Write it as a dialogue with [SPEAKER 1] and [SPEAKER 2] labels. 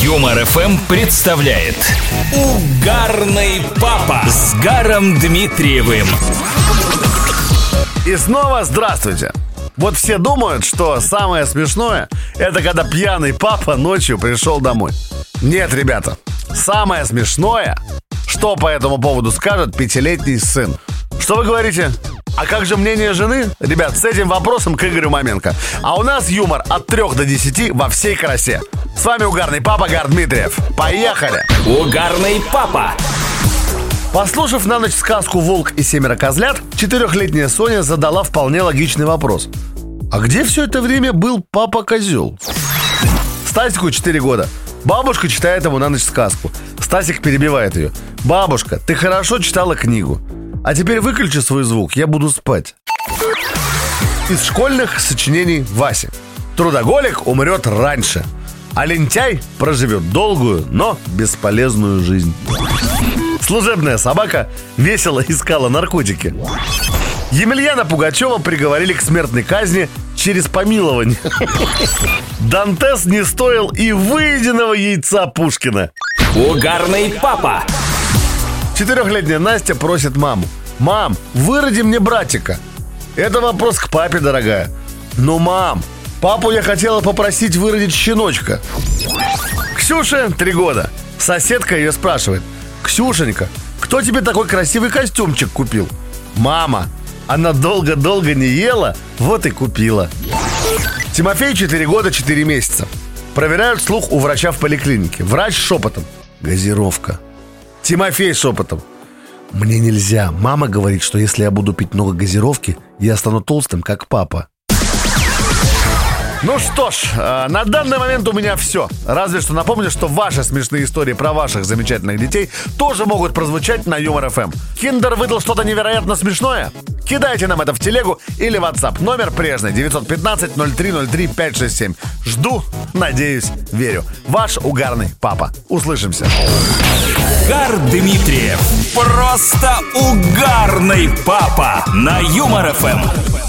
[SPEAKER 1] Юмор ФМ представляет Угарный папа с Гаром Дмитриевым.
[SPEAKER 2] И снова здравствуйте. Вот все думают, что самое смешное Это когда пьяный папа ночью пришел домой Нет, ребята Самое смешное Что по этому поводу скажет пятилетний сын Что вы говорите? А как же мнение жены? Ребят, с этим вопросом к Игорю Маменко А у нас юмор от 3 до 10 во всей красе С вами угарный папа Гар Дмитриев Поехали!
[SPEAKER 1] Угарный папа.
[SPEAKER 2] Послушав на ночь сказку «Волк и семеро козлят», четырехлетняя Соня задала вполне логичный вопрос. А где все это время был папа-козел? Стасику 4 года. Бабушка читает ему на ночь сказку. Стасик перебивает ее. «Бабушка, ты хорошо читала книгу. А теперь выключи свой звук, я буду спать». Из школьных сочинений Васи. Трудоголик умрет раньше, а лентяй проживет долгую, но бесполезную жизнь. Служебная собака весело искала наркотики. Емельяна Пугачева приговорили к смертной казни через помилование. Дантес не стоил и выеденного яйца Пушкина.
[SPEAKER 1] Угарный папа.
[SPEAKER 2] Четырехлетняя Настя просит маму. «Мам, выроди мне братика». Это вопрос к папе, дорогая. Ну, мам, папу я хотела попросить выродить щеночка. Ксюше три года. Соседка ее спрашивает. «Ксюшенька, кто тебе такой красивый костюмчик купил?» «Мама, она долго-долго не ела, вот и купила». Тимофей 4 года 4 месяца. Проверяют слух у врача в поликлинике. Врач шепотом. Газировка. Тимофей шепотом. Мне нельзя. Мама говорит, что если я буду пить много газировки, я стану толстым, как папа. Ну что ж, э, на данный момент у меня все. Разве что напомню, что ваши смешные истории про ваших замечательных детей тоже могут прозвучать на Юмор ФМ. Киндер выдал что-то невероятно смешное? Кидайте нам это в телегу или WhatsApp. Номер прежний 915 0303 567. Жду, надеюсь, верю. Ваш угарный папа. Услышимся.
[SPEAKER 1] Гар Дмитриев. Просто угарный папа на Юмор ФМ.